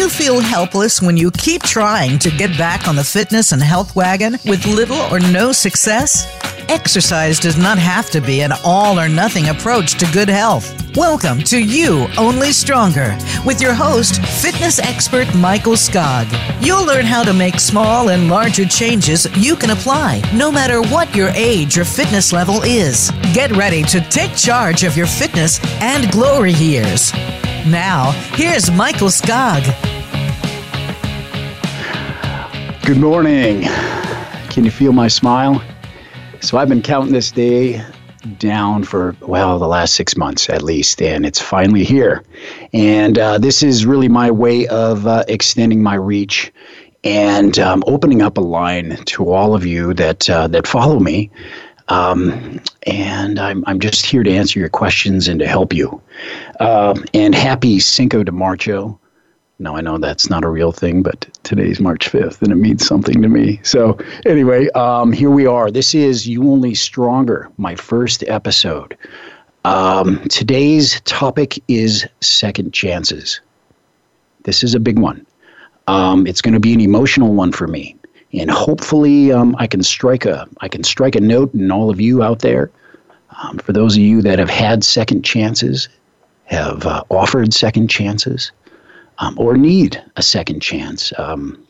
you feel helpless when you keep trying to get back on the fitness and health wagon with little or no success? Exercise does not have to be an all or nothing approach to good health. Welcome to You Only Stronger with your host, fitness expert Michael Skogg. You'll learn how to make small and larger changes you can apply no matter what your age or fitness level is. Get ready to take charge of your fitness and glory years. Now, here's Michael Skogg. Good morning. Can you feel my smile? So, I've been counting this day down for, well, the last six months at least, and it's finally here. And uh, this is really my way of uh, extending my reach and um, opening up a line to all of you that, uh, that follow me. Um, and I'm, I'm just here to answer your questions and to help you. Um, and happy Cinco de Marcho. Now, I know that's not a real thing, but today's March 5th and it means something to me. So, anyway, um, here we are. This is You Only Stronger, my first episode. Um, today's topic is second chances. This is a big one. Um, it's going to be an emotional one for me and hopefully um, I can strike a I can strike a note in all of you out there. Um, for those of you that have had second chances, have uh, offered second chances, um, or need a second chance, um,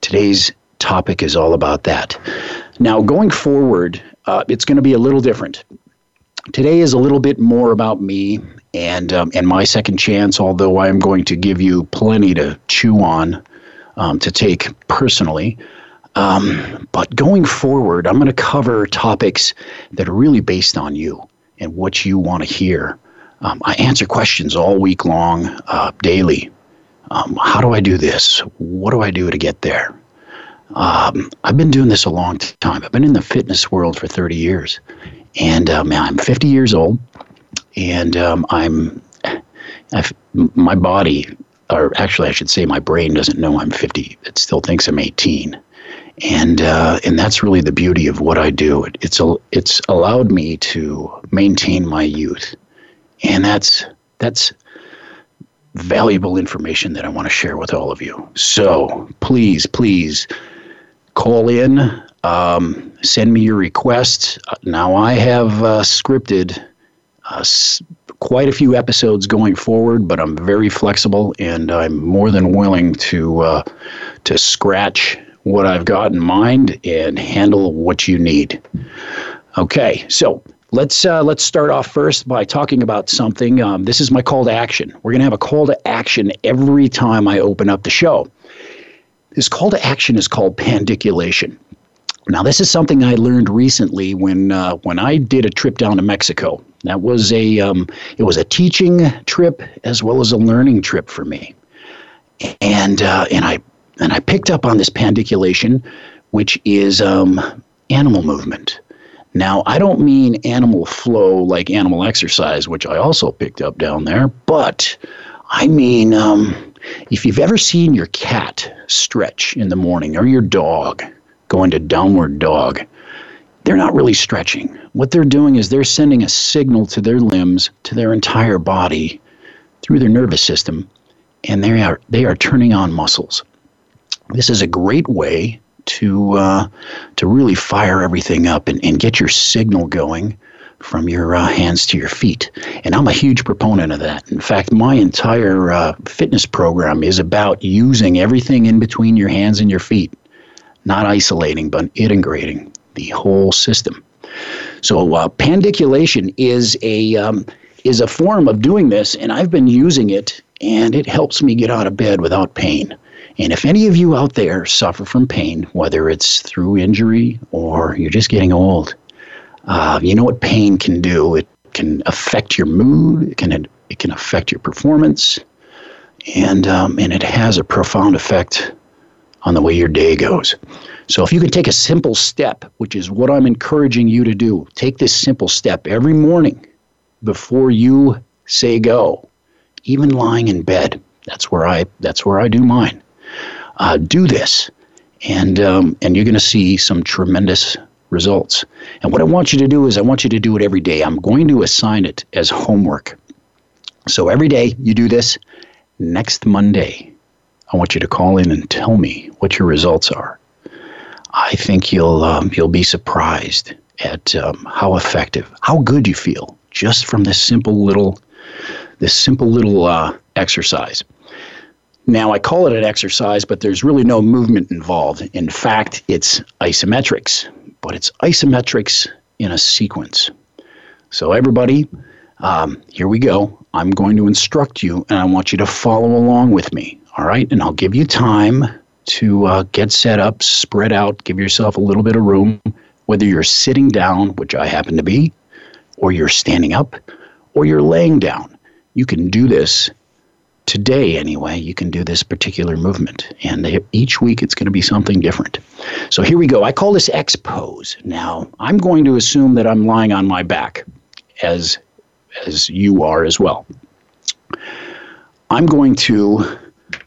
today's topic is all about that. Now, going forward, uh, it's going to be a little different. Today is a little bit more about me and um, and my second chance. Although I am going to give you plenty to chew on um, to take personally. Um, but going forward, I'm going to cover topics that are really based on you and what you want to hear. Um, I answer questions all week long, uh, daily. Um, how do I do this? What do I do to get there? Um, I've been doing this a long time. I've been in the fitness world for 30 years, and um, I'm 50 years old, and um, I'm I've, my body or actually, I should say, my brain doesn't know I'm 50. It still thinks I'm 18, and uh, and that's really the beauty of what I do. It, it's a, it's allowed me to maintain my youth, and that's that's valuable information that I want to share with all of you. So please, please call in. Um, send me your requests. Now I have uh, scripted uh, quite a few episodes going forward, but I'm very flexible and I'm more than willing to uh, to scratch what I've got in mind and handle what you need. Okay, so let's uh, let's start off first by talking about something. Um, this is my call to action. We're gonna have a call to action every time I open up the show. This call to action is called pandiculation. Now, this is something I learned recently when uh, when I did a trip down to Mexico. That was a um, it was a teaching trip as well as a learning trip for me, and uh, and I and I picked up on this pandiculation, which is um, animal movement. Now, I don't mean animal flow like animal exercise, which I also picked up down there, but I mean um, if you've ever seen your cat stretch in the morning or your dog go into downward dog, they're not really stretching. What they're doing is they're sending a signal to their limbs, to their entire body through their nervous system, and they are they are turning on muscles. This is a great way to uh, to really fire everything up and, and get your signal going from your uh, hands to your feet. And I'm a huge proponent of that. In fact, my entire uh, fitness program is about using everything in between your hands and your feet not isolating, but integrating the whole system. So uh, pandiculation is a um, is a form of doing this, and I've been using it, and it helps me get out of bed without pain. And if any of you out there suffer from pain, whether it's through injury or you're just getting old, uh, you know what pain can do. It can affect your mood. It can it can affect your performance, and um, and it has a profound effect on the way your day goes. So if you can take a simple step, which is what I'm encouraging you to do, take this simple step every morning before you say go, even lying in bed. That's where I that's where I do mine. Uh, do this, and um, and you're going to see some tremendous results. And what I want you to do is I want you to do it every day. I'm going to assign it as homework. So every day you do this. Next Monday, I want you to call in and tell me what your results are. I think you'll um, you'll be surprised at um, how effective, how good you feel just from this simple little this simple little uh, exercise. Now I call it an exercise, but there's really no movement involved. In fact, it's isometrics, but it's isometrics in a sequence. So everybody, um, here we go. I'm going to instruct you, and I want you to follow along with me. All right, and I'll give you time to uh, get set up, spread out, give yourself a little bit of room, whether you're sitting down, which I happen to be, or you're standing up, or you're laying down. You can do this today, anyway. You can do this particular movement. And each week it's going to be something different. So here we go. I call this X pose. Now, I'm going to assume that I'm lying on my back, as, as you are as well. I'm going to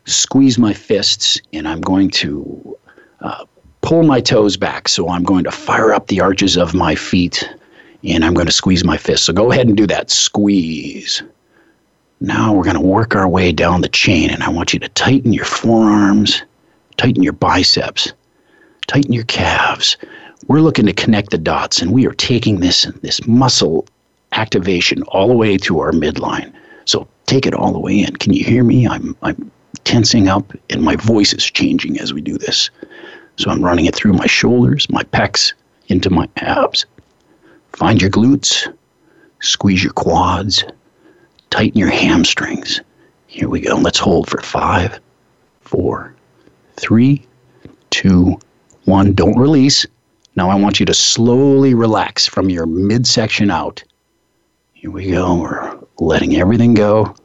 squeeze my fists and I'm going to uh, pull my toes back. So I'm going to fire up the arches of my feet and I'm going to squeeze my fists. So go ahead and do that. Squeeze. Now we're going to work our way down the chain and I want you to tighten your forearms, tighten your biceps, tighten your calves. We're looking to connect the dots and we are taking this this muscle activation all the way to our midline. So take it all the way in. Can you hear me? I'm I'm tensing up and my voice is changing as we do this. So I'm running it through my shoulders, my pecs, into my abs. Find your glutes, squeeze your quads, tighten your hamstrings. Here we go. Let's hold for five, four, three, two, one. Don't release. Now I want you to slowly relax from your midsection out. Here we go. We're letting everything go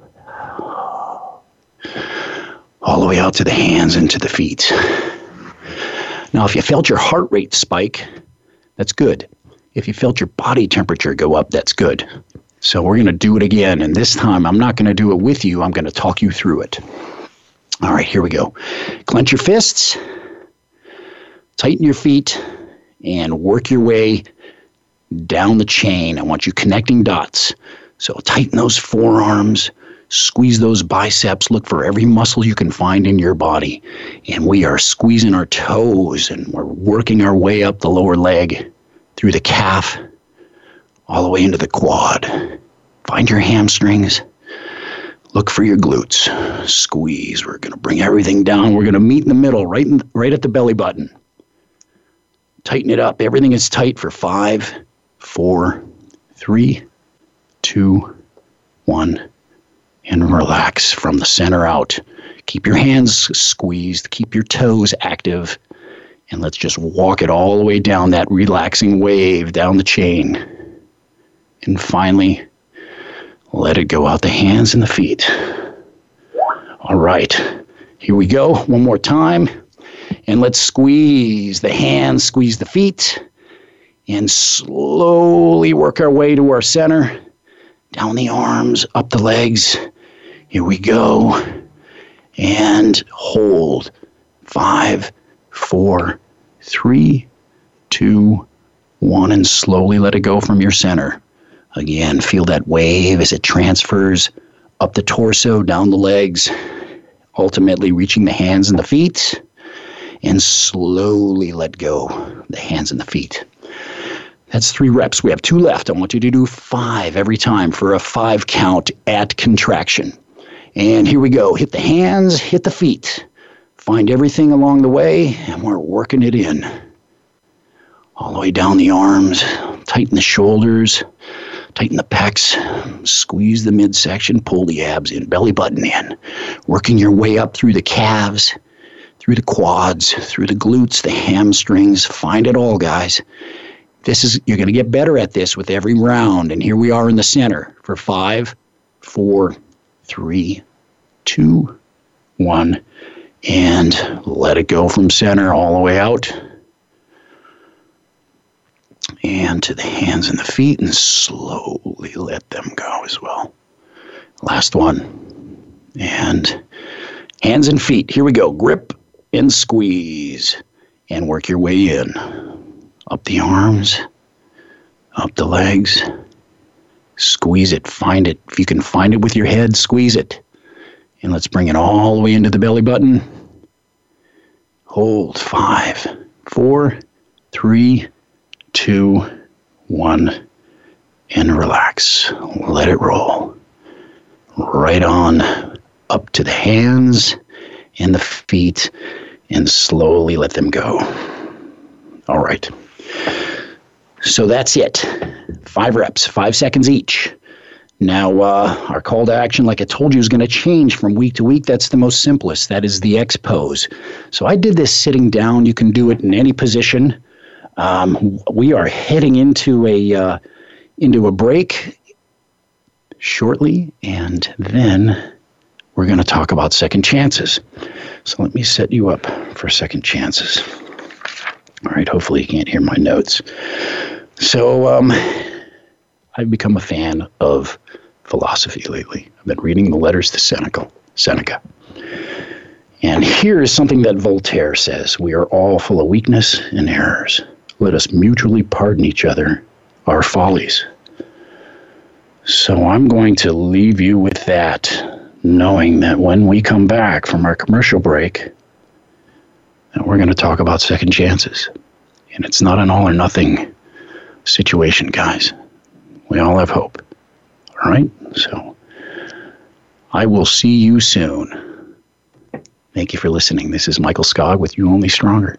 all the way out to the hands and to the feet. Now, if you felt your heart rate spike, that's good. If you felt your body temperature go up, that's good. So we're going to do it again. And this time, I'm not going to do it with you, I'm going to talk you through it. All right, here we go. Clench your fists, tighten your feet, and work your way down the chain. I want you connecting dots. So tighten those forearms, Squeeze those biceps. Look for every muscle you can find in your body. And we are squeezing our toes and we're working our way up the lower leg through the calf, all the way into the quad. Find your hamstrings. Look for your glutes. Squeeze. We're going to bring everything down. We're going to meet in the middle, right, in, right at the belly button. Tighten it up. Everything is tight for five, four, three, two, one and relax from the center out. Keep your hands squeezed, keep your toes active, and let's just walk it all the way down that relaxing wave down the chain. And finally, let it go out the hands and the feet. All right, here we go. One more time. And let's squeeze the hands, squeeze the feet, and slowly work our way to our center, down the arms, up the legs, here we go. And hold. Five, four, three, two, one, and slowly let it go from your center. Again, feel that wave as it transfers up the torso, down the legs, ultimately reaching the hands and the feet, and slowly let go the hands and the feet. That's three reps. We have two left. I want you to do five every time for a five count at contraction. And here we go. Hit the hands, hit the feet. Find everything along the way, and we're working it in. All the way down the arms, tighten the shoulders, tighten the pecs, squeeze the midsection, pull the abs in, belly button in. Working your way up through the calves, through the quads, through the glutes, the hamstrings. Find it all, guys. This is you're going to get better at this with every round. And here we are in the center for five, four, three, two, one, and let it go from center all the way out. And to the hands and the feet, and slowly let them go as well. Last one. And hands and feet. Here we go. Grip and squeeze. And work your way in. Up the arms, up the legs, Squeeze it, find it. If you can find it with your head, squeeze it. And let's bring it all the way into the belly button. Hold five, four, three, two, one, and relax. Let it roll. Right on up to the hands and the feet and slowly let them go. All right. So that's it. Five reps, five seconds each. Now, uh, our call to action, like I told you, is going to change from week to week. That's the most simplest. That is the X pose. So I did this sitting down. You can do it in any position. Um, we are heading into a uh, into a break shortly, and then we're going to talk about second chances. So let me set you up for second chances. All right. Hopefully, you can't hear my notes. So, um, I've become a fan of philosophy lately. I've been reading the letters to Seneca. Seneca. And here is something that Voltaire says We are all full of weakness and errors. Let us mutually pardon each other our follies. So I'm going to leave you with that, knowing that when we come back from our commercial break, we're going to talk about second chances. And it's not an all or nothing situation, guys. We all have hope. All right? So I will see you soon. Thank you for listening. This is Michael Skogg with You Only Stronger.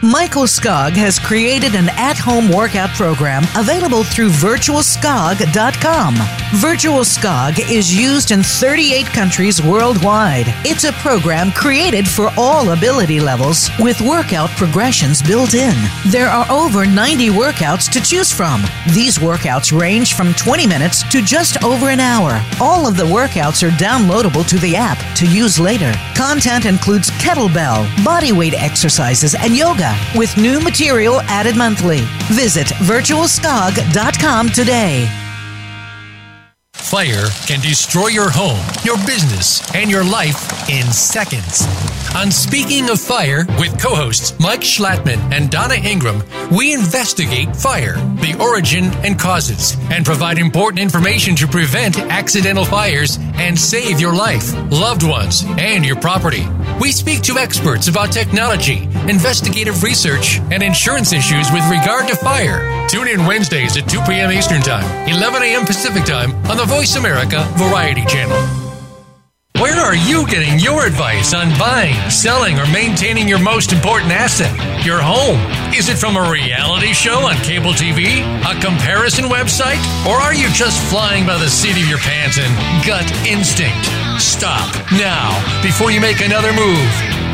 Michael Skogg has created an at home workout program available through virtualskogg.com. Virtual Skogg is used in 38 countries worldwide. It's a program created for all ability levels with workout progressions built in. There are over 90 workouts to choose from. These workouts range from 20 minutes to just over an hour. All of the workouts are downloadable to the app to use later. Content includes kettlebell, bodyweight exercises, and yoga with new material added monthly. Visit virtualskogg.com today. Fire can destroy your home, your business, and your life in seconds. On Speaking of Fire with co hosts Mike Schlattman and Donna Ingram, we investigate fire, the origin and causes, and provide important information to prevent accidental fires and save your life, loved ones, and your property. We speak to experts about technology, investigative research, and insurance issues with regard to fire. Tune in Wednesdays at 2 p.m. Eastern Time, 11 a.m. Pacific Time on the Voice America Variety Channel. Where are you getting your advice on buying, selling, or maintaining your most important asset, your home? Is it from a reality show on cable TV, a comparison website, or are you just flying by the seat of your pants and gut instinct? Stop now before you make another move.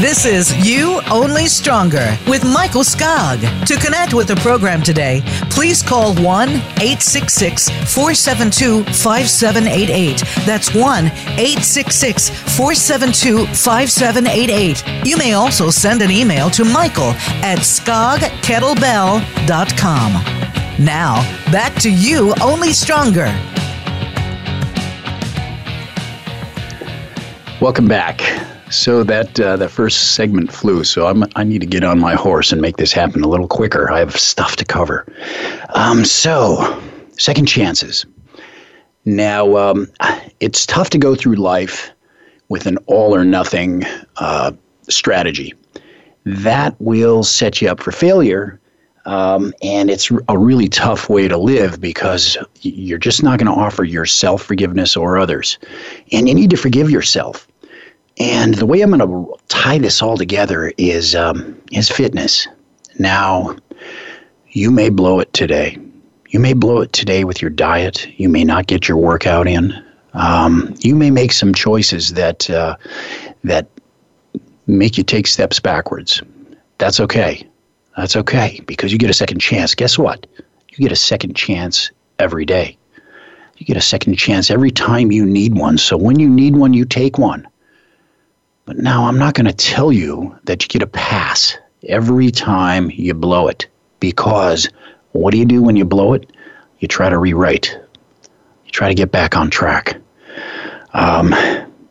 This is You Only Stronger with Michael Skogg. To connect with the program today, please call 1 866 472 5788. That's 1 866 472 5788. You may also send an email to Michael at skoggkettlebell.com. Now, back to You Only Stronger. Welcome back. So that uh, that first segment flew. So I'm I need to get on my horse and make this happen a little quicker. I have stuff to cover. Um, so second chances. Now um, it's tough to go through life with an all or nothing uh, strategy. That will set you up for failure. Um, and it's a really tough way to live because you're just not going to offer yourself forgiveness or others. And you need to forgive yourself. And the way I'm going to tie this all together is um, is fitness. Now, you may blow it today. You may blow it today with your diet. You may not get your workout in. Um, you may make some choices that uh, that make you take steps backwards. That's okay. That's okay because you get a second chance. Guess what? You get a second chance every day. You get a second chance every time you need one. So when you need one, you take one. But now I'm not going to tell you that you get a pass every time you blow it because what do you do when you blow it? You try to rewrite. You try to get back on track. Um,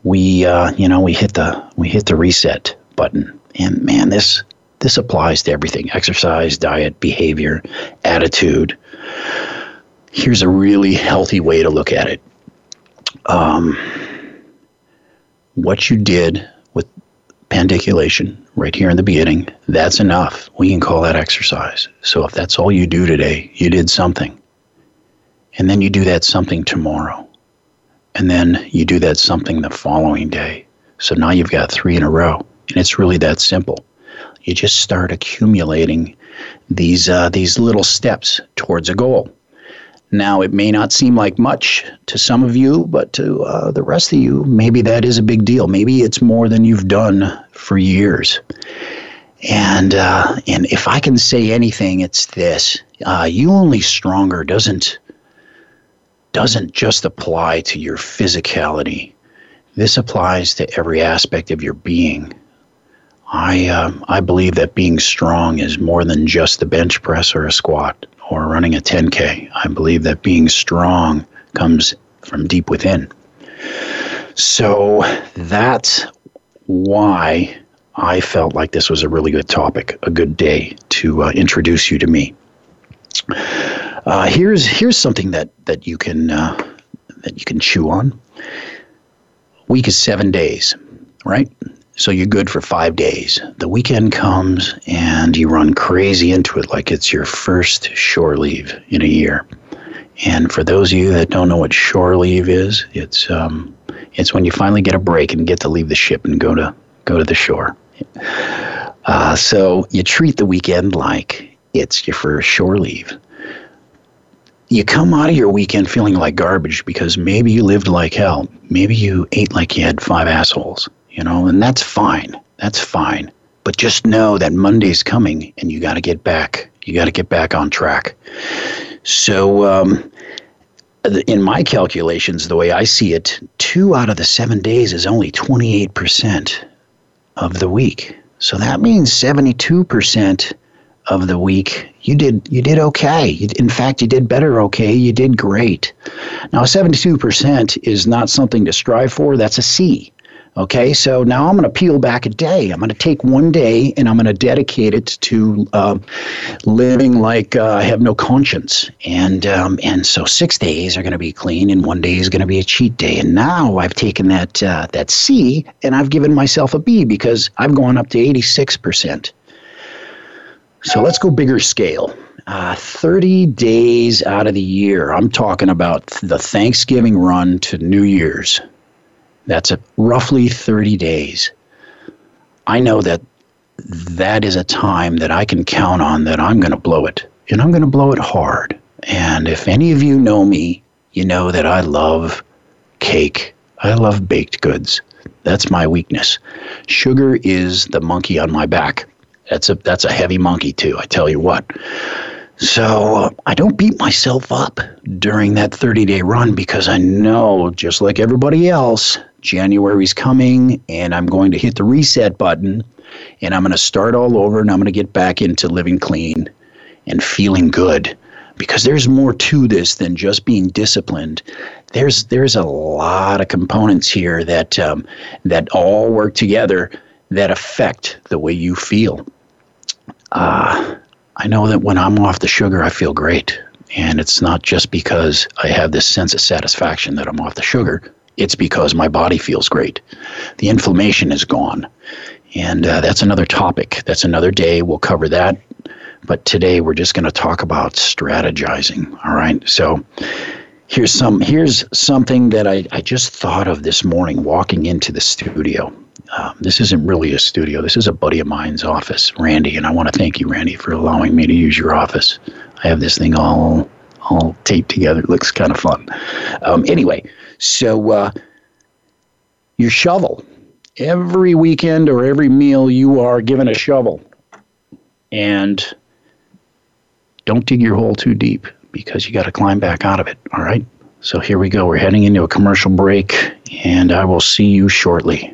we, uh, you know, we hit the we hit the reset button, and man, this this applies to everything: exercise, diet, behavior, attitude. Here's a really healthy way to look at it. Um, what you did pandiculation right here in the beginning, that's enough. We can call that exercise. So if that's all you do today, you did something. And then you do that something tomorrow. And then you do that something the following day. So now you've got three in a row. And it's really that simple. You just start accumulating these uh, these little steps towards a goal. Now, it may not seem like much to some of you, but to uh, the rest of you, maybe that is a big deal. Maybe it's more than you've done for years. And uh, and if I can say anything, it's this: uh, you only stronger doesn't doesn't just apply to your physicality. This applies to every aspect of your being. I uh, I believe that being strong is more than just the bench press or a squat or running a 10K. I believe that being strong comes from deep within. So that's why I felt like this was a really good topic, a good day to uh, introduce you to me. Uh, here's here's something that that you can uh, that you can chew on. Week is seven days, right? So you're good for five days. The weekend comes and you run crazy into it like it's your first shore leave in a year. And for those of you that don't know what shore leave is, it's um, it's when you finally get a break and get to leave the ship and go to go to the shore. Uh, so you treat the weekend like it's your first shore leave. You come out of your weekend feeling like garbage because maybe you lived like hell. Maybe you ate like you had five assholes you know, and that's fine. That's fine. But just know that Monday's coming and you got to get back. You got to get back on track. So, um, in my calculations, the way I see it, two out of the seven days is only 28% of the week. So that means 72% of the week you did you did okay. In fact, you did better okay. You did great. Now, 72% is not something to strive for. That's a C. Okay, so now I'm going to peel back a day. I'm going to take one day and I'm going to dedicate it to uh, living like uh, I have no conscience. And um, and so six days are going to be clean, and one day is going to be a cheat day. And now I've taken that uh, that C and I've given myself a B because I've gone up to 86 percent. So let's go bigger scale. Uh, 30 days out of the year. I'm talking about the Thanksgiving run to New Year's. That's a, roughly 30 days. I know that that is a time that I can count on that I'm going to blow it. And I'm going to blow it hard. And if any of you know me, you know that I love cake. I love baked goods. That's my weakness. Sugar is the monkey on my back. That's a that's a heavy monkey too. I tell you what. So uh, I don't beat myself up during that 30 day run because I know, just like everybody else, January's coming and I'm going to hit the reset button and I'm going to start all over and I'm going to get back into living clean and feeling good because there's more to this than just being disciplined. There's there's a lot of components here that um, that all work together that affect the way you feel. Uh, I know that when I'm off the sugar, I feel great. And it's not just because I have this sense of satisfaction that I'm off the sugar it's because my body feels great. The inflammation is gone. And uh, that's another topic. That's another day. We'll cover that. But today we're just going to talk about strategizing. All right. So here's some here's something that I, I just thought of this morning walking into the studio. Um, this isn't really a studio. This is a buddy of mine's office, Randy, and I want to thank you, Randy, for allowing me to use your office. I have this thing all all taped together. It looks kind of fun. Um, anyway, so uh, your shovel. Every weekend or every meal, you are given a shovel. and don't dig your hole too deep because you got to climb back out of it. All right. So here we go. We're heading into a commercial break, and I will see you shortly.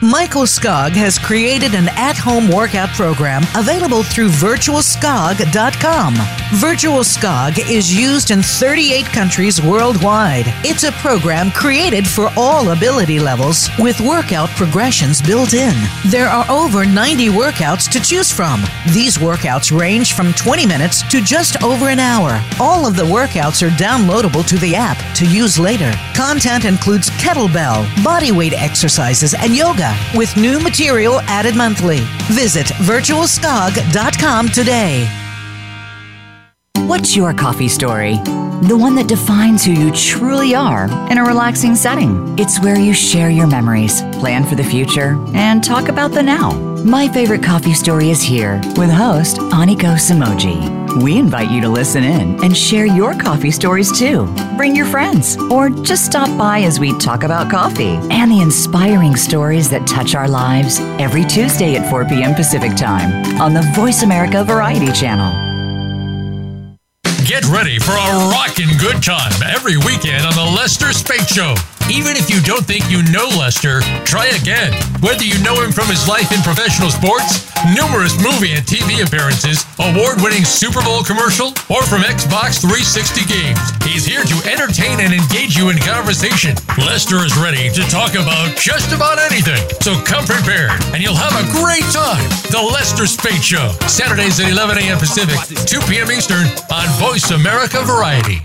Michael Skogg has created an at home workout program available through virtualskogg.com. Virtual Skogg is used in 38 countries worldwide. It's a program created for all ability levels with workout progressions built in. There are over 90 workouts to choose from. These workouts range from 20 minutes to just over an hour. All of the workouts are downloadable to the app to use later. Content includes kettlebell, bodyweight exercises, and yoga with new material added monthly. Visit virtualskogg.com today. What's your coffee story? The one that defines who you truly are in a relaxing setting. It's where you share your memories, plan for the future, and talk about the now. My favorite coffee story is here with host Aniko Samoji. We invite you to listen in and share your coffee stories too. Bring your friends or just stop by as we talk about coffee and the inspiring stories that touch our lives every Tuesday at 4 p.m. Pacific Time on the Voice America Variety Channel. Get ready for a rockin' good time every weekend on the Lester Speight Show. Even if you don't think you know Lester, try again. Whether you know him from his life in professional sports, numerous movie and TV appearances, award winning Super Bowl commercial, or from Xbox 360 games, he's here to entertain and engage you in conversation. Lester is ready to talk about just about anything. So come prepared and you'll have a great time. The Lester Speight Show, Saturdays at 11 a.m. Pacific, 2 p.m. Eastern on Voice America Variety.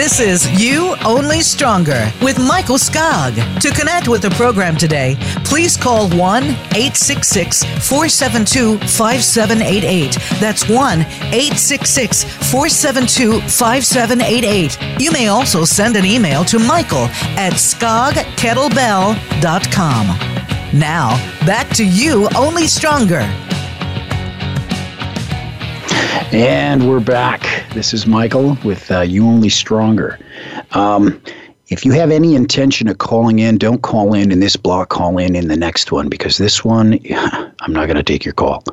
This is You Only Stronger with Michael Skogg. To connect with the program today, please call 1 866 472 5788. That's 1 866 472 5788. You may also send an email to Michael at skoggkettlebell.com. Now, back to You Only Stronger. And we're back. This is Michael with uh, You Only Stronger. Um, if you have any intention of calling in, don't call in in this block, call in in the next one because this one, I'm not going to take your call.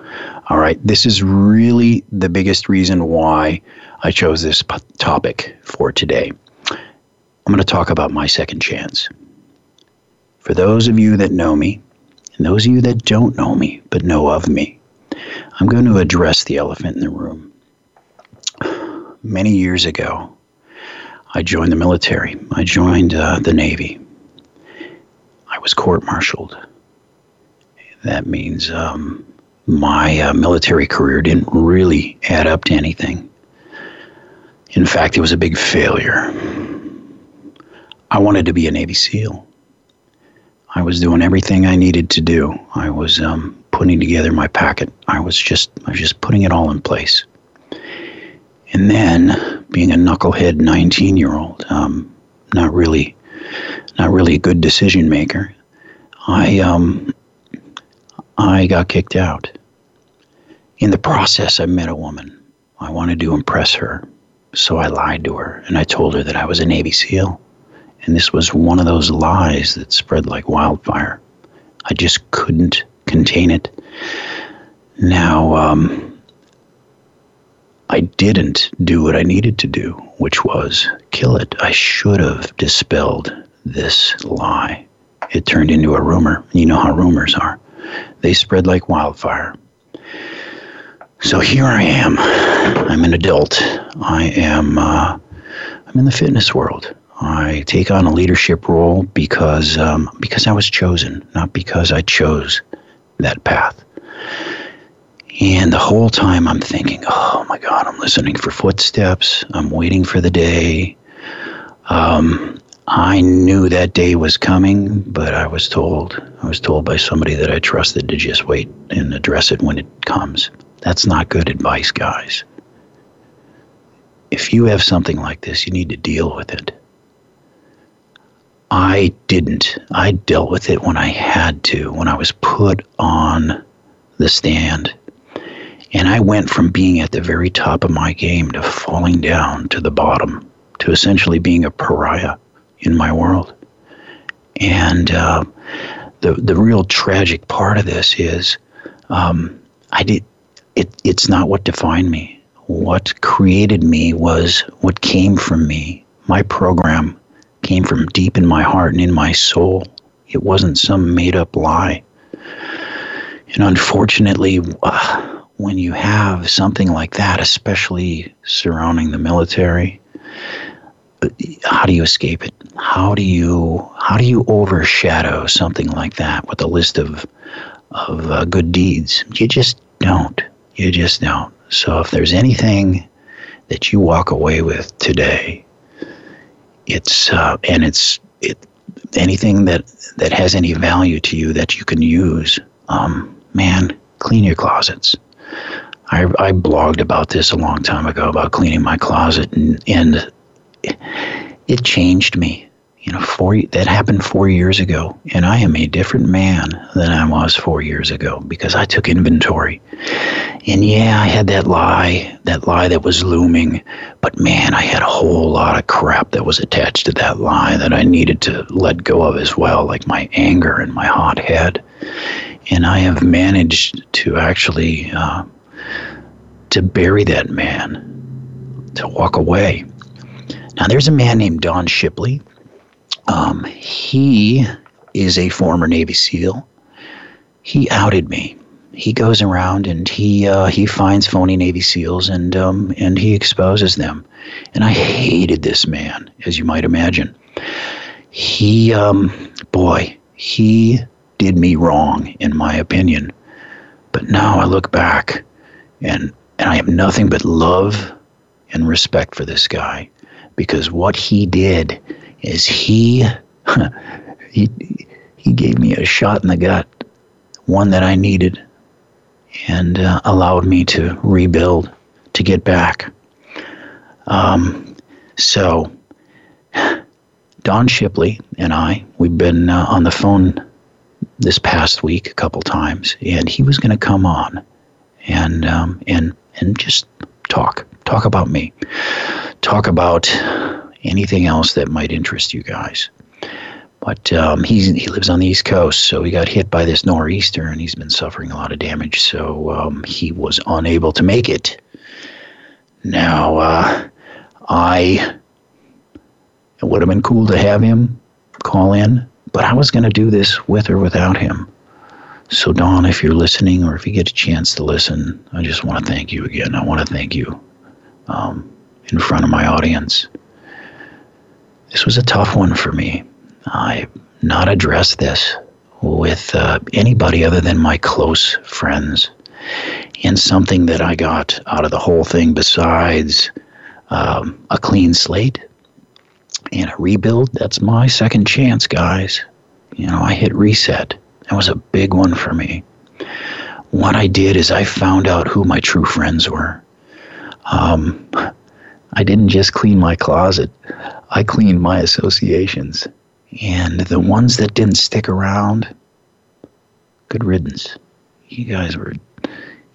All right. This is really the biggest reason why I chose this p- topic for today. I'm going to talk about my second chance. For those of you that know me, and those of you that don't know me but know of me, I'm going to address the elephant in the room many years ago, I joined the military. I joined uh, the Navy. I was court martialed. That means um, my uh, military career didn't really add up to anything. In fact, it was a big failure. I wanted to be a Navy SEAL. I was doing everything I needed to do. I was um, putting together my packet. I was just, I was just putting it all in place. And then, being a knucklehead 19 year old, um, not really, not really a good decision maker, I um, I got kicked out. In the process, I met a woman. I wanted to impress her, so I lied to her and I told her that I was a Navy SEAL And this was one of those lies that spread like wildfire. I just couldn't contain it. Now, um, I didn't do what I needed to do, which was kill it. I should have dispelled this lie. It turned into a rumor. You know how rumors are, they spread like wildfire. So here I am. I'm an adult. I am. Uh, I'm in the fitness world. I take on a leadership role because um, because I was chosen, not because I chose that path. And the whole time I'm thinking, oh my God, I'm listening for footsteps. I'm waiting for the day. Um, I knew that day was coming, but I was told, I was told by somebody that I trusted to just wait and address it when it comes. That's not good advice, guys. If you have something like this, you need to deal with it. I didn't. I dealt with it when I had to, when I was put on the stand and I went from being at the very top of my game to falling down to the bottom, to essentially being a pariah in my world. And uh, the the real tragic part of this is, um, I did it. It's not what defined me. What created me was what came from me. My program came from deep in my heart and in my soul. It wasn't some made up lie. And unfortunately, uh, when you have something like that, especially surrounding the military, how do you escape it? How do you how do you overshadow something like that with a list of of uh, good deeds? You just don't. You just don't. So if there's anything that you walk away with today, it's uh, and it's it anything that that has any value to you that you can use. Um, man, clean your closets. I, I blogged about this a long time ago about cleaning my closet, and, and it changed me. You know, four that happened four years ago, and I am a different man than I was four years ago because I took inventory. And yeah, I had that lie, that lie that was looming, but man, I had a whole lot of crap that was attached to that lie that I needed to let go of as well, like my anger and my hot head and I have managed to actually uh, to bury that man, to walk away. Now, there's a man named Don Shipley. Um, he is a former Navy SEAL. He outed me. He goes around and he uh, he finds phony Navy SEALs and um, and he exposes them. And I hated this man, as you might imagine. He, um, boy, he did me wrong, in my opinion. But now I look back and, and I have nothing but love and respect for this guy because what he did is he, he, he gave me a shot in the gut, one that I needed, and uh, allowed me to rebuild, to get back. Um, so, Don Shipley and I, we've been uh, on the phone this past week a couple times, and he was going to come on and um, and and just talk talk about me, talk about anything else that might interest you guys. But um, he's he lives on the East Coast, so he got hit by this nor'easter, and he's been suffering a lot of damage. So um, he was unable to make it. Now, uh, I it would have been cool to have him call in but I was going to do this with or without him. So, Don, if you're listening or if you get a chance to listen, I just want to thank you again. I want to thank you um, in front of my audience. This was a tough one for me. I not addressed this with uh, anybody other than my close friends. And something that I got out of the whole thing, besides um, a clean slate, and a rebuild, that's my second chance, guys. You know, I hit reset. That was a big one for me. What I did is I found out who my true friends were. Um, I didn't just clean my closet, I cleaned my associations. And the ones that didn't stick around, good riddance. You guys were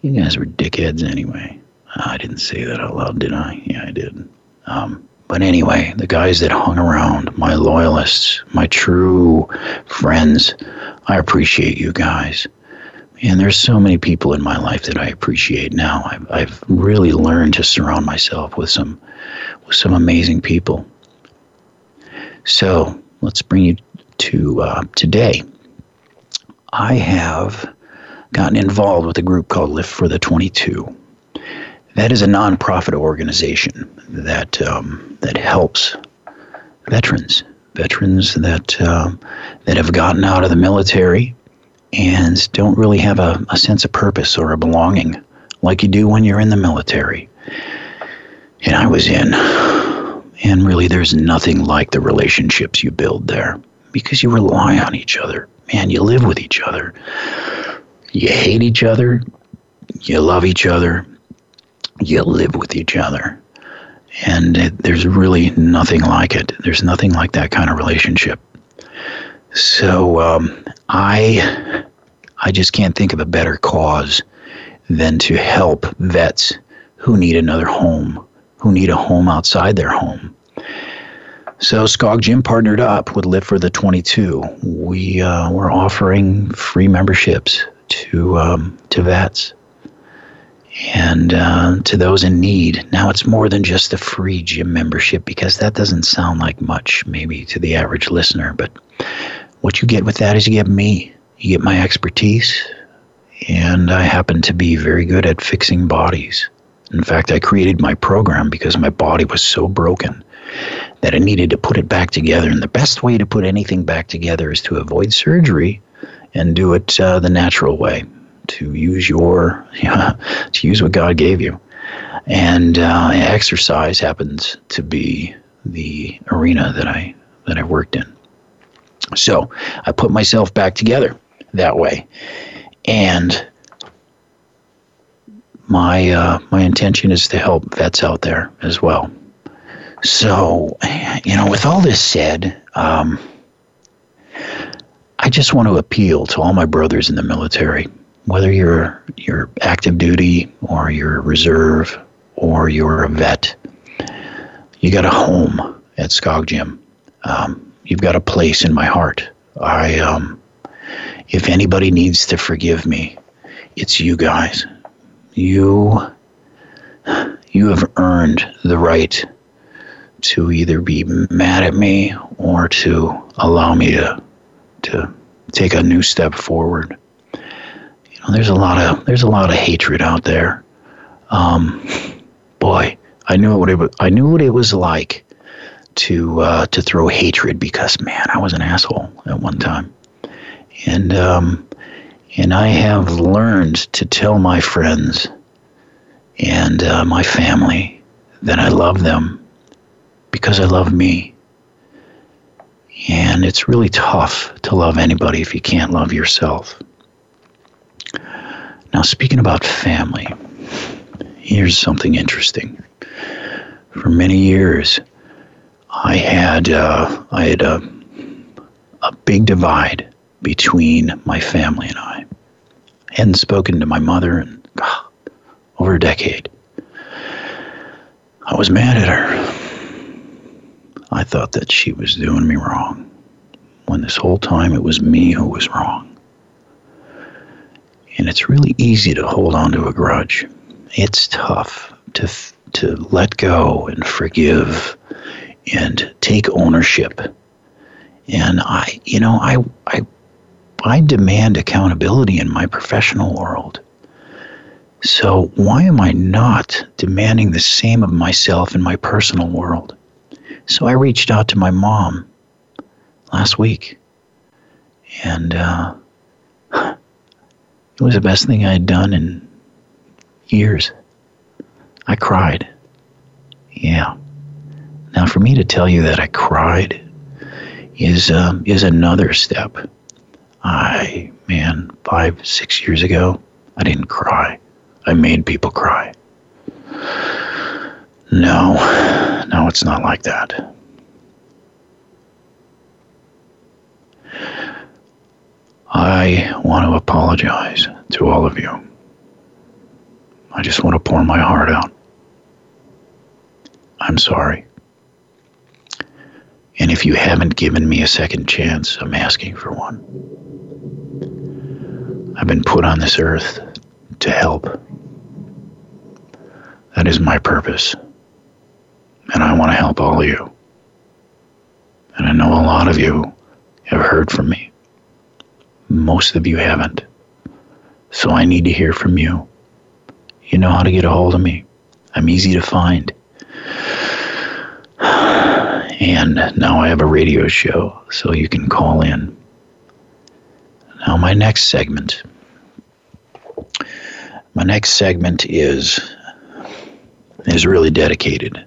you guys were dickheads anyway. I didn't say that out loud, did I? Yeah, I did. Um, But anyway, the guys that hung around, my loyalists, my true friends, I appreciate you guys. And there's so many people in my life that I appreciate now. I've, I've really learned to surround myself with some with some amazing people. So let's bring you to uh, today. I have gotten involved with a group called Lift for the 22. That is a nonprofit organization that um, that helps veterans, veterans that um, that have gotten out of the military and don't really have a, a sense of purpose or a belonging like you do when you're in the military. And I was in. And really, there's nothing like the relationships you build there because you rely on each other. Man, you live with each other. You hate each other. You love each other. You live with each other. And it, there's really nothing like it. There's nothing like that kind of relationship. So um, I, I just can't think of a better cause than to help vets who need another home, who need a home outside their home. So Skogg Gym partnered up with Lift for the 22. We uh, were offering free memberships to um, to vets and uh, to those in need. Now it's more than just a free gym membership because that doesn't sound like much maybe to the average listener, but what you get with that is you get me, you get my expertise, and I happen to be very good at fixing bodies. In fact, I created my program because my body was so broken that I needed to put it back together. And the best way to put anything back together is to avoid surgery and do it uh, the natural way. To use your, yeah, to use what God gave you, and uh, exercise happens to be the arena that I that I worked in. So I put myself back together that way. And my uh, my intention is to help vets out there as well. So, you know, with all this said, um, I just want to appeal to all my brothers in the military, whether you're you're active duty or you're reserve or you're a vet. You got a home at Skogg Gym. Um, You've got a place in my heart. I um if anybody needs to forgive me, it's you guys. You you have earned the right to either be mad at me or to allow me to to take a new step forward. You know, there's a lot of there's a lot of hatred out there. Um, boy, I knew what it I knew what it was like to uh, to throw hatred because man, I was an asshole at one time, and um, and I have learned to tell my friends and uh, my family that I love them because I love me. And it's really tough to love anybody if you can't love yourself. Now, speaking about family, here's something interesting. For many years, I had uh, I had a a big divide between my family and I. I hadn't spoken to my mother in oh, over a decade. I was mad at her. I thought that she was doing me wrong, when this whole time it was me who was wrong. And it's really easy to hold on to a grudge. It's tough to to let go and forgive and take ownership. And I, you know, I, I, I demand accountability in my professional world. So why am I not demanding the same of myself in my personal world? So I reached out to my mom last week, and uh, it was the best thing I had done in years. I cried. Yeah. Now, for me to tell you that I cried is uh, is another step. I man, five six years ago, I didn't cry. I made people cry. No, no, it's not like that. I want to apologize to all of you. I just want to pour my heart out. I'm sorry. And if you haven't given me a second chance, I'm asking for one. I've been put on this earth to help. That is my purpose. And I want to help all of you. And I know a lot of you have heard from me. Most of you haven't. So I need to hear from you. You know how to get a hold of me. I'm easy to find. And now I have a radio show, so you can call in. Now, my next segment. My next segment is is really dedicated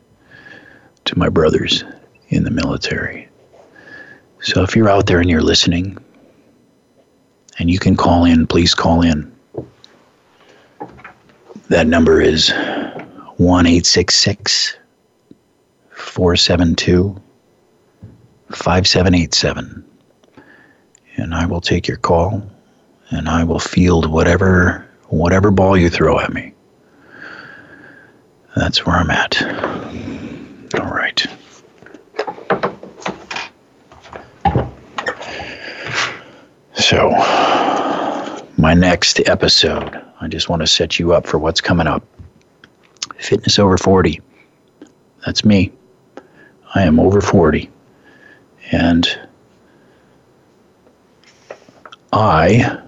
to my brothers in the military. So if you're out there and you're listening and you can call in, please call in. That number is 1 472 5787. And I will take your call and I will field whatever whatever ball you throw at me. That's where I'm at. All right. So, my next episode, I just want to set you up for what's coming up. Fitness over 40. That's me. I am over 40. And I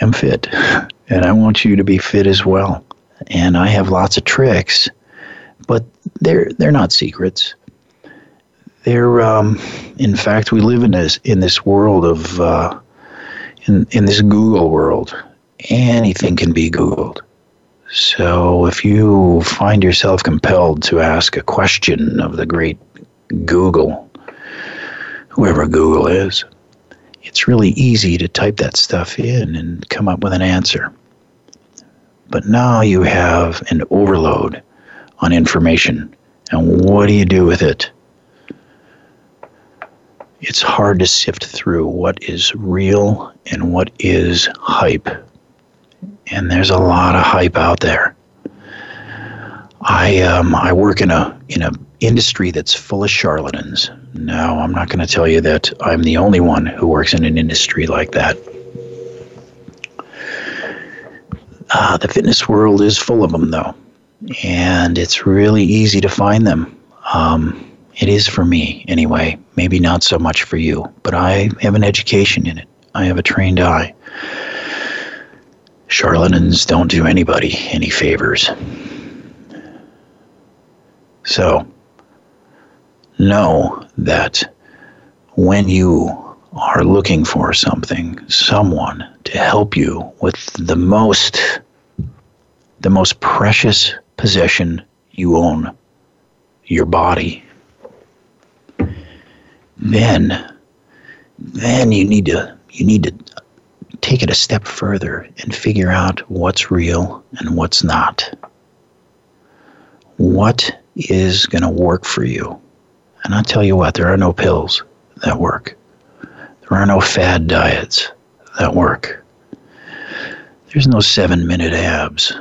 am fit. And I want you to be fit as well. And I have lots of tricks, but they're they're not secrets. They're um, in fact we live in this in this world of uh, in in this Google world. Anything can be Googled. So if you find yourself compelled to ask a question of the great Google, whoever Google is, it's really easy to type that stuff in and come up with an answer. But now you have an overload on information. And what do you do with it? It's hard to sift through what is real and what is hype and there's a lot of hype out there. I um, I work in a in a industry that's full of charlatans. No, I'm not going to tell you that I'm the only one who works in an industry like that. Uh, the fitness world is full of them, though, and it's really easy to find them. Um, it is for me, anyway. Maybe not so much for you, but I have an education in it. I have a trained eye charlatans don't do anybody any favors. So, know that when you are looking for something, someone to help you with the most the most precious possession you own, your body, then then you need to you need to take it a step further and figure out what's real and what's not. What is going to work for you? And I'll tell you what, there are no pills that work. There are no fad diets that work. There's no seven minute abs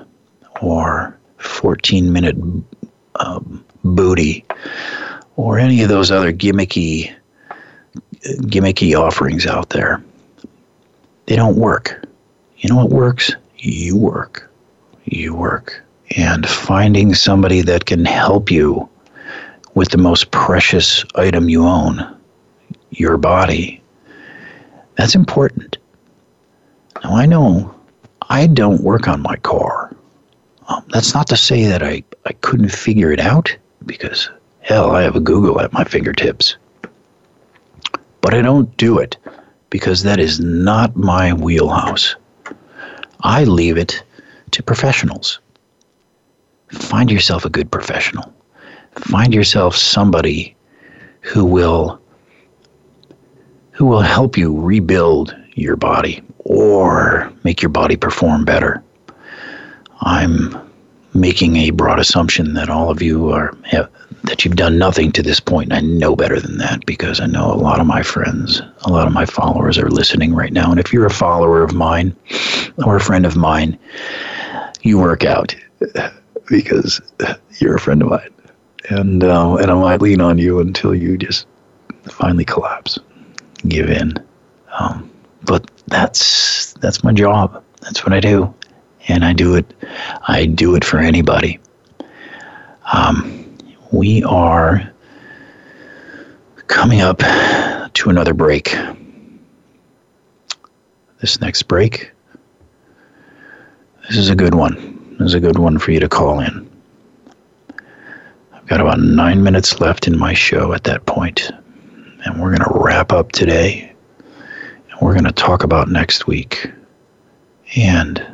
or 14 minute um, booty or any of those other gimmicky gimmicky offerings out there. They don't work. You know what works? You work. You work. And finding somebody that can help you with the most precious item you own, your body, that's important. Now, I know I don't work on my car. Um, that's not to say that I, I couldn't figure it out, because hell, I have a Google at my fingertips. But I don't do it because that is not my wheelhouse. I leave it to professionals. Find yourself a good professional. Find yourself somebody who will who will help you rebuild your body or make your body perform better. I'm making a broad assumption that all of you are have, that you've done nothing to this point. And I know better than that because I know a lot of my friends, a lot of my followers are listening right now. And if you're a follower of mine or a friend of mine, you work out because you're a friend of mine and uh, and I might lean on you until you just finally collapse, give in. Um, but that's that's my job. That's what I do, and I do it. I do it for anybody. Um, we are coming up to another break. This next break, this is a good one. This is a good one for you to call in. I've got about nine minutes left in my show at that point, and we're going to wrap up today. And we're going to talk about next week. And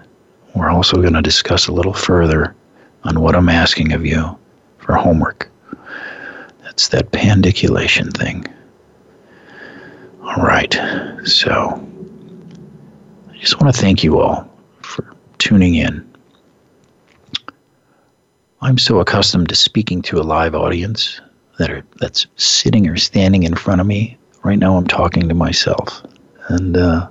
we're also going to discuss a little further on what I'm asking of you for homework. That's that pandiculation thing. All right. So I just want to thank you all for tuning in. I'm so accustomed to speaking to a live audience that are that's sitting or standing in front of me. Right now, I'm talking to myself, and, uh,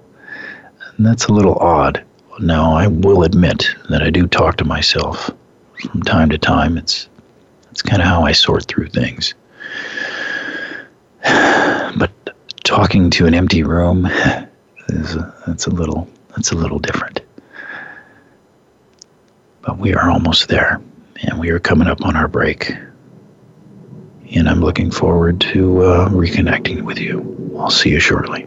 and that's a little odd. Now, I will admit that I do talk to myself from time to time. It's it's kind of how I sort through things. But talking to an empty room is a, that's a little that's a little different. But we are almost there, and we are coming up on our break. And I'm looking forward to uh, reconnecting with you. I'll see you shortly.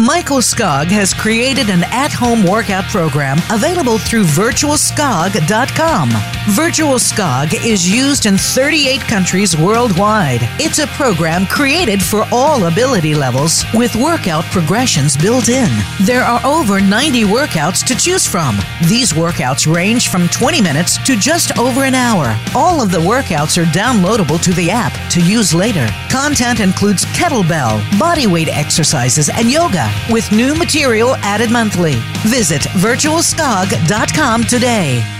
Michael Skogg has created an at home workout program available through virtualskogg.com. Virtual Skogg is used in 38 countries worldwide. It's a program created for all ability levels with workout progressions built in. There are over 90 workouts to choose from. These workouts range from 20 minutes to just over an hour. All of the workouts are downloadable to the app to use later. Content includes kettlebell, bodyweight exercises, and yoga with new material added monthly. Visit virtualskogg.com today.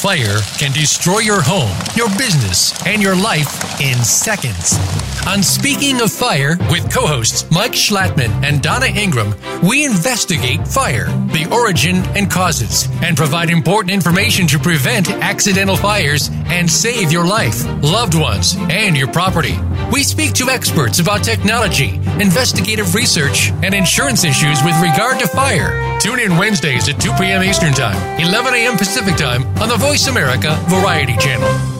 Fire can destroy your home, your business, and your life in seconds. On Speaking of Fire with co hosts Mike Schlattman and Donna Ingram, we investigate fire, the origin and causes, and provide important information to prevent accidental fires and save your life, loved ones, and your property. We speak to experts about technology, investigative research, and insurance issues with regard to fire. Tune in Wednesdays at 2 p.m. Eastern Time, 11 a.m. Pacific Time on the Voice America Variety Channel.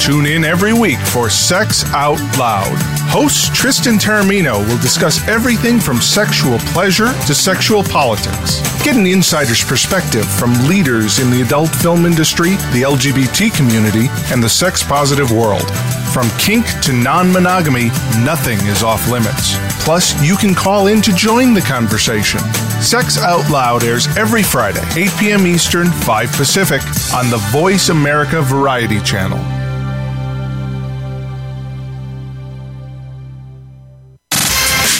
Tune in every week for Sex Out Loud. Host Tristan Taormino will discuss everything from sexual pleasure to sexual politics. Get an insider's perspective from leaders in the adult film industry, the LGBT community, and the sex positive world. From kink to non monogamy, nothing is off limits. Plus, you can call in to join the conversation. Sex Out Loud airs every Friday, 8 p.m. Eastern, 5 Pacific, on the Voice America Variety Channel.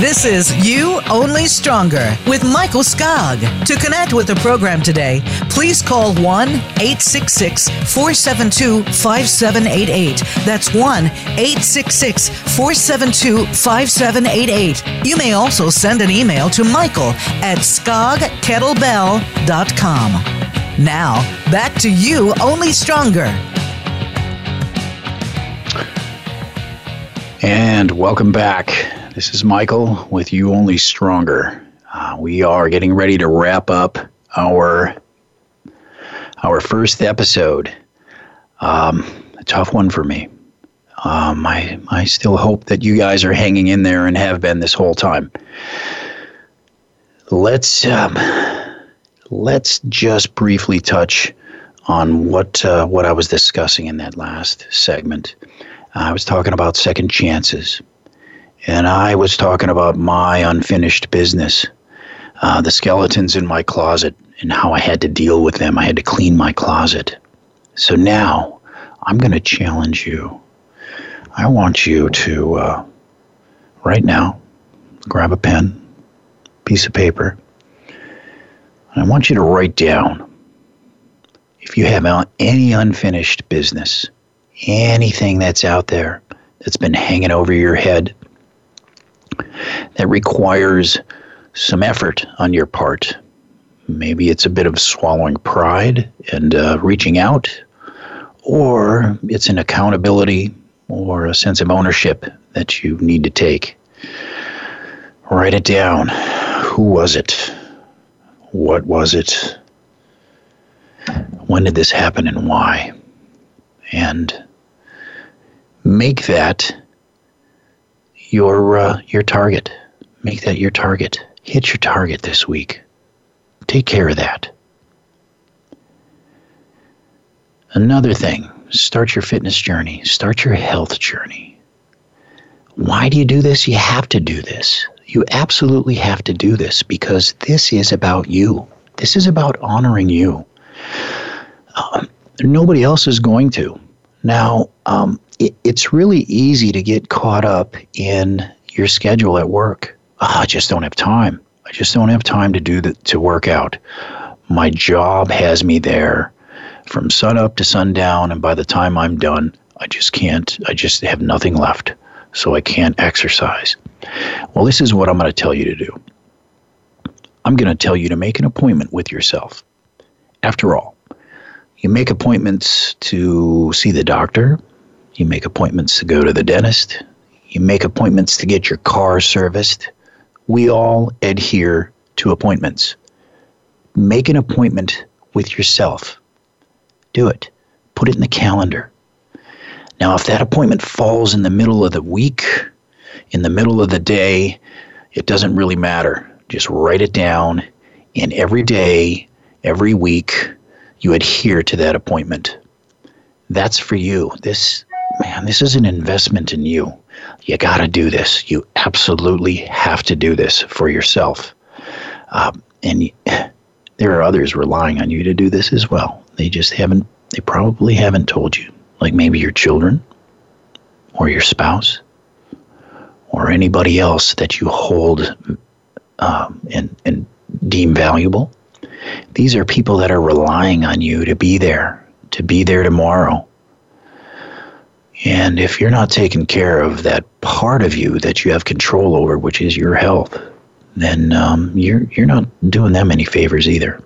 This is You Only Stronger with Michael Skogg. To connect with the program today, please call 1 866 472 5788. That's 1 866 472 5788. You may also send an email to Michael at skoggkettlebell.com. Now, back to You Only Stronger. And welcome back. This is Michael with You Only Stronger. Uh, we are getting ready to wrap up our our first episode. Um, a tough one for me. Um, I I still hope that you guys are hanging in there and have been this whole time. Let's um, let's just briefly touch on what uh, what I was discussing in that last segment. I was talking about second chances, and I was talking about my unfinished business, uh, the skeletons in my closet, and how I had to deal with them. I had to clean my closet. So now I'm going to challenge you. I want you to, uh, right now, grab a pen, piece of paper, and I want you to write down if you have any unfinished business anything that's out there that's been hanging over your head that requires some effort on your part. Maybe it's a bit of swallowing pride and uh, reaching out, or it's an accountability or a sense of ownership that you need to take. Write it down. Who was it? What was it? When did this happen and why? And make that your uh, your target. Make that your target. Hit your target this week. Take care of that. Another thing, start your fitness journey, start your health journey. Why do you do this? You have to do this. You absolutely have to do this because this is about you. This is about honoring you. Um, nobody else is going to. Now, um, it, it's really easy to get caught up in your schedule at work. Oh, I just don't have time. I just don't have time to do the, to work out. My job has me there from sun up to sundown, and by the time I'm done, I just can't. I just have nothing left, so I can't exercise. Well, this is what I'm going to tell you to do. I'm going to tell you to make an appointment with yourself. After all, you make appointments to see the doctor, you make appointments to go to the dentist. You make appointments to get your car serviced. We all adhere to appointments. Make an appointment with yourself. Do it. Put it in the calendar. Now, if that appointment falls in the middle of the week, in the middle of the day, it doesn't really matter. Just write it down, and every day, every week, you adhere to that appointment. That's for you. This man, this is an investment in you. You got to do this. You absolutely have to do this for yourself. Uh, and there are others relying on you to do this as well. They just haven't, they probably haven't told you. Like maybe your children or your spouse or anybody else that you hold um, and, and deem valuable. These are people that are relying on you to be there, to be there tomorrow, and if you're not taking care of that part of you that you have control over, which is your health, then um, you're you're not doing them any favors either.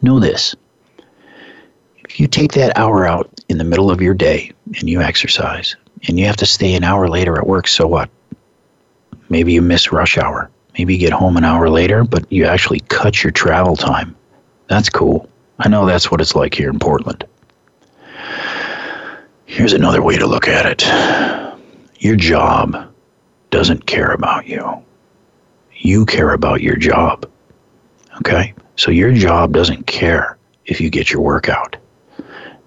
Know this: if you take that hour out in the middle of your day and you exercise, and you have to stay an hour later at work, so what? Maybe you miss rush hour. Maybe you get home an hour later, but you actually cut your travel time. That's cool. I know that's what it's like here in Portland. Here's another way to look at it your job doesn't care about you, you care about your job. Okay? So your job doesn't care if you get your workout.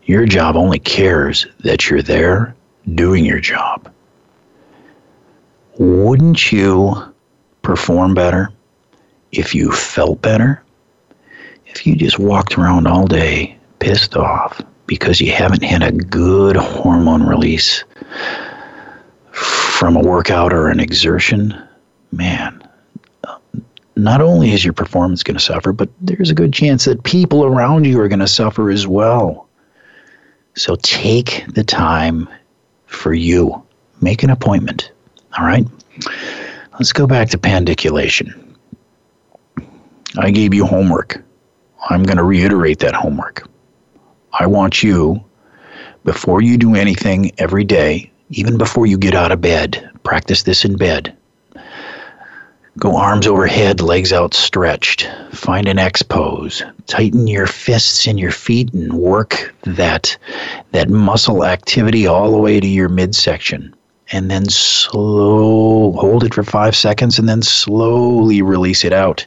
Your job only cares that you're there doing your job. Wouldn't you perform better if you felt better? If you just walked around all day pissed off, because you haven't had a good hormone release from a workout or an exertion, man, not only is your performance going to suffer, but there's a good chance that people around you are going to suffer as well. So take the time for you. Make an appointment. All right? Let's go back to pandiculation. I gave you homework. I'm going to reiterate that homework. I want you, before you do anything every day, even before you get out of bed, practice this in bed. Go arms overhead, legs outstretched. Find an X pose. Tighten your fists and your feet and work that that muscle activity all the way to your midsection. And then slow hold it for 5 seconds and then slowly release it out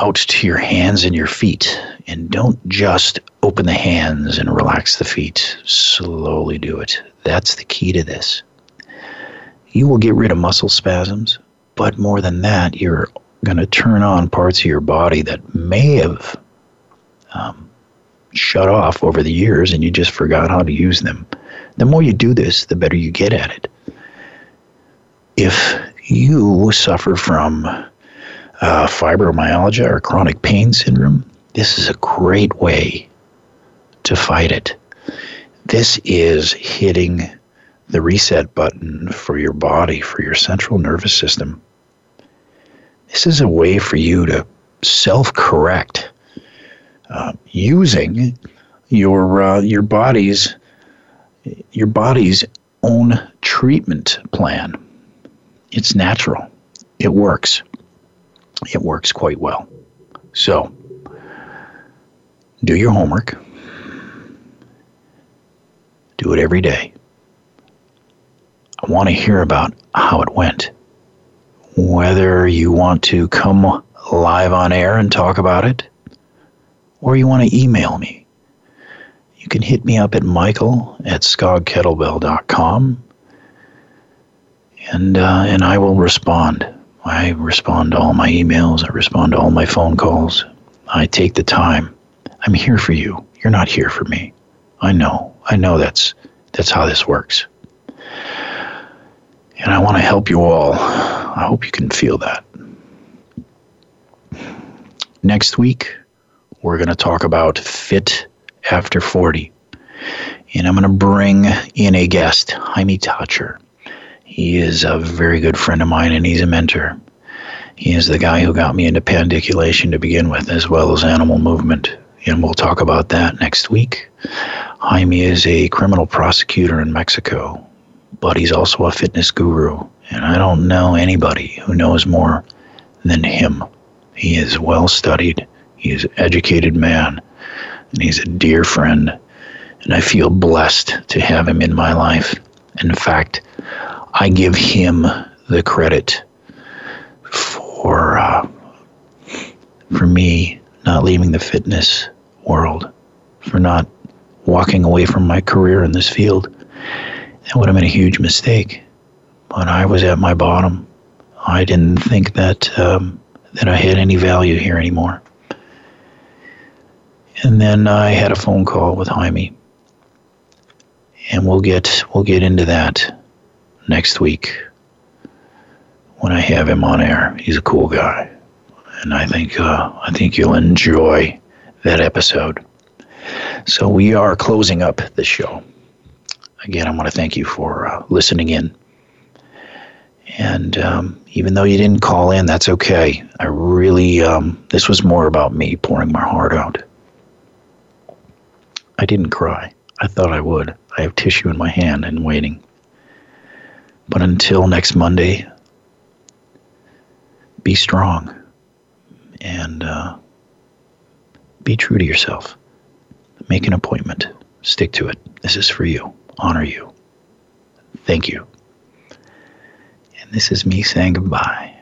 out to your hands and your feet. And don't just open the hands and relax the feet. Slowly do it. That's the key to this. You will get rid of muscle spasms, but more than that, you're going to turn on parts of your body that may have um, shut off over the years and you just forgot how to use them. The more you do this, the better you get at it. If you suffer from uh, fibromyalgia or chronic pain syndrome, this is a great way to fight it. This is hitting the reset button for your body, for your central nervous system. This is a way for you to self correct uh, using your, uh, your body's your body's own treatment plan. It's natural. It works. It works quite well. So, do your homework. Do it every day. I want to hear about how it went. Whether you want to come live on air and talk about it, or you want to email me. You can hit me up at michael at skoggkettlebell.com and, uh, and I will respond. I respond to all my emails, I respond to all my phone calls. I take the time. I'm here for you. You're not here for me. I know. I know that's that's how this works. And I want to help you all. I hope you can feel that. Next week, we're going to talk about fit after 40. And I'm going to bring in a guest, Jaime Tacher. He is a very good friend of mine and he's a mentor. He is the guy who got me into pandiculation to begin with, as well as animal movement. And we'll talk about that next week. Jaime is a criminal prosecutor in Mexico but he's also a fitness guru. And I don't know anybody who knows more than him. He is well studied, he is an educated man, and he's a dear friend. And I feel blessed to have him in my life. In fact, I give him the credit for uh, for me not leaving the fitness world, for not walking away from my career in this field. That would have been a huge mistake. But I was at my bottom. I didn't think that um, that I had any value here anymore. And then I had a phone call with Jaime, and we'll get we'll get into that next week when I have him on air. He's a cool guy, and I think uh, I think you'll enjoy that episode. So we are closing up the show again, I want to thank you for uh, listening in. And um, even though you didn't call in, that's okay. I really, um, this was more about me pouring my heart out. I didn't cry. I thought I would. I have tissue in my hand and waiting. But until next Monday, be strong and uh, be true to yourself. Make an appointment. Stick to it. This is for you honor you. Thank you. And this is me saying goodbye.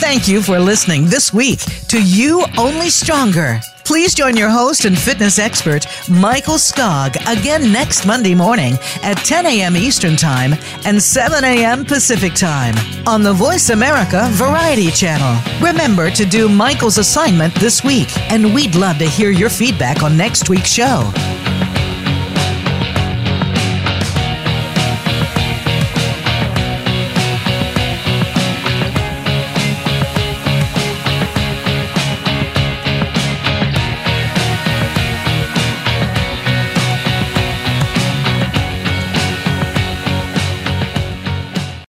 Thank you for listening this week to You Only Stronger. Please join your host and fitness expert, Michael Skogg, again next Monday morning at 10 a.m. Eastern Time and 7 a.m. Pacific Time on the Voice America Variety Channel. Remember to do Michael's assignment this week, and we'd love to hear your feedback on next week's show.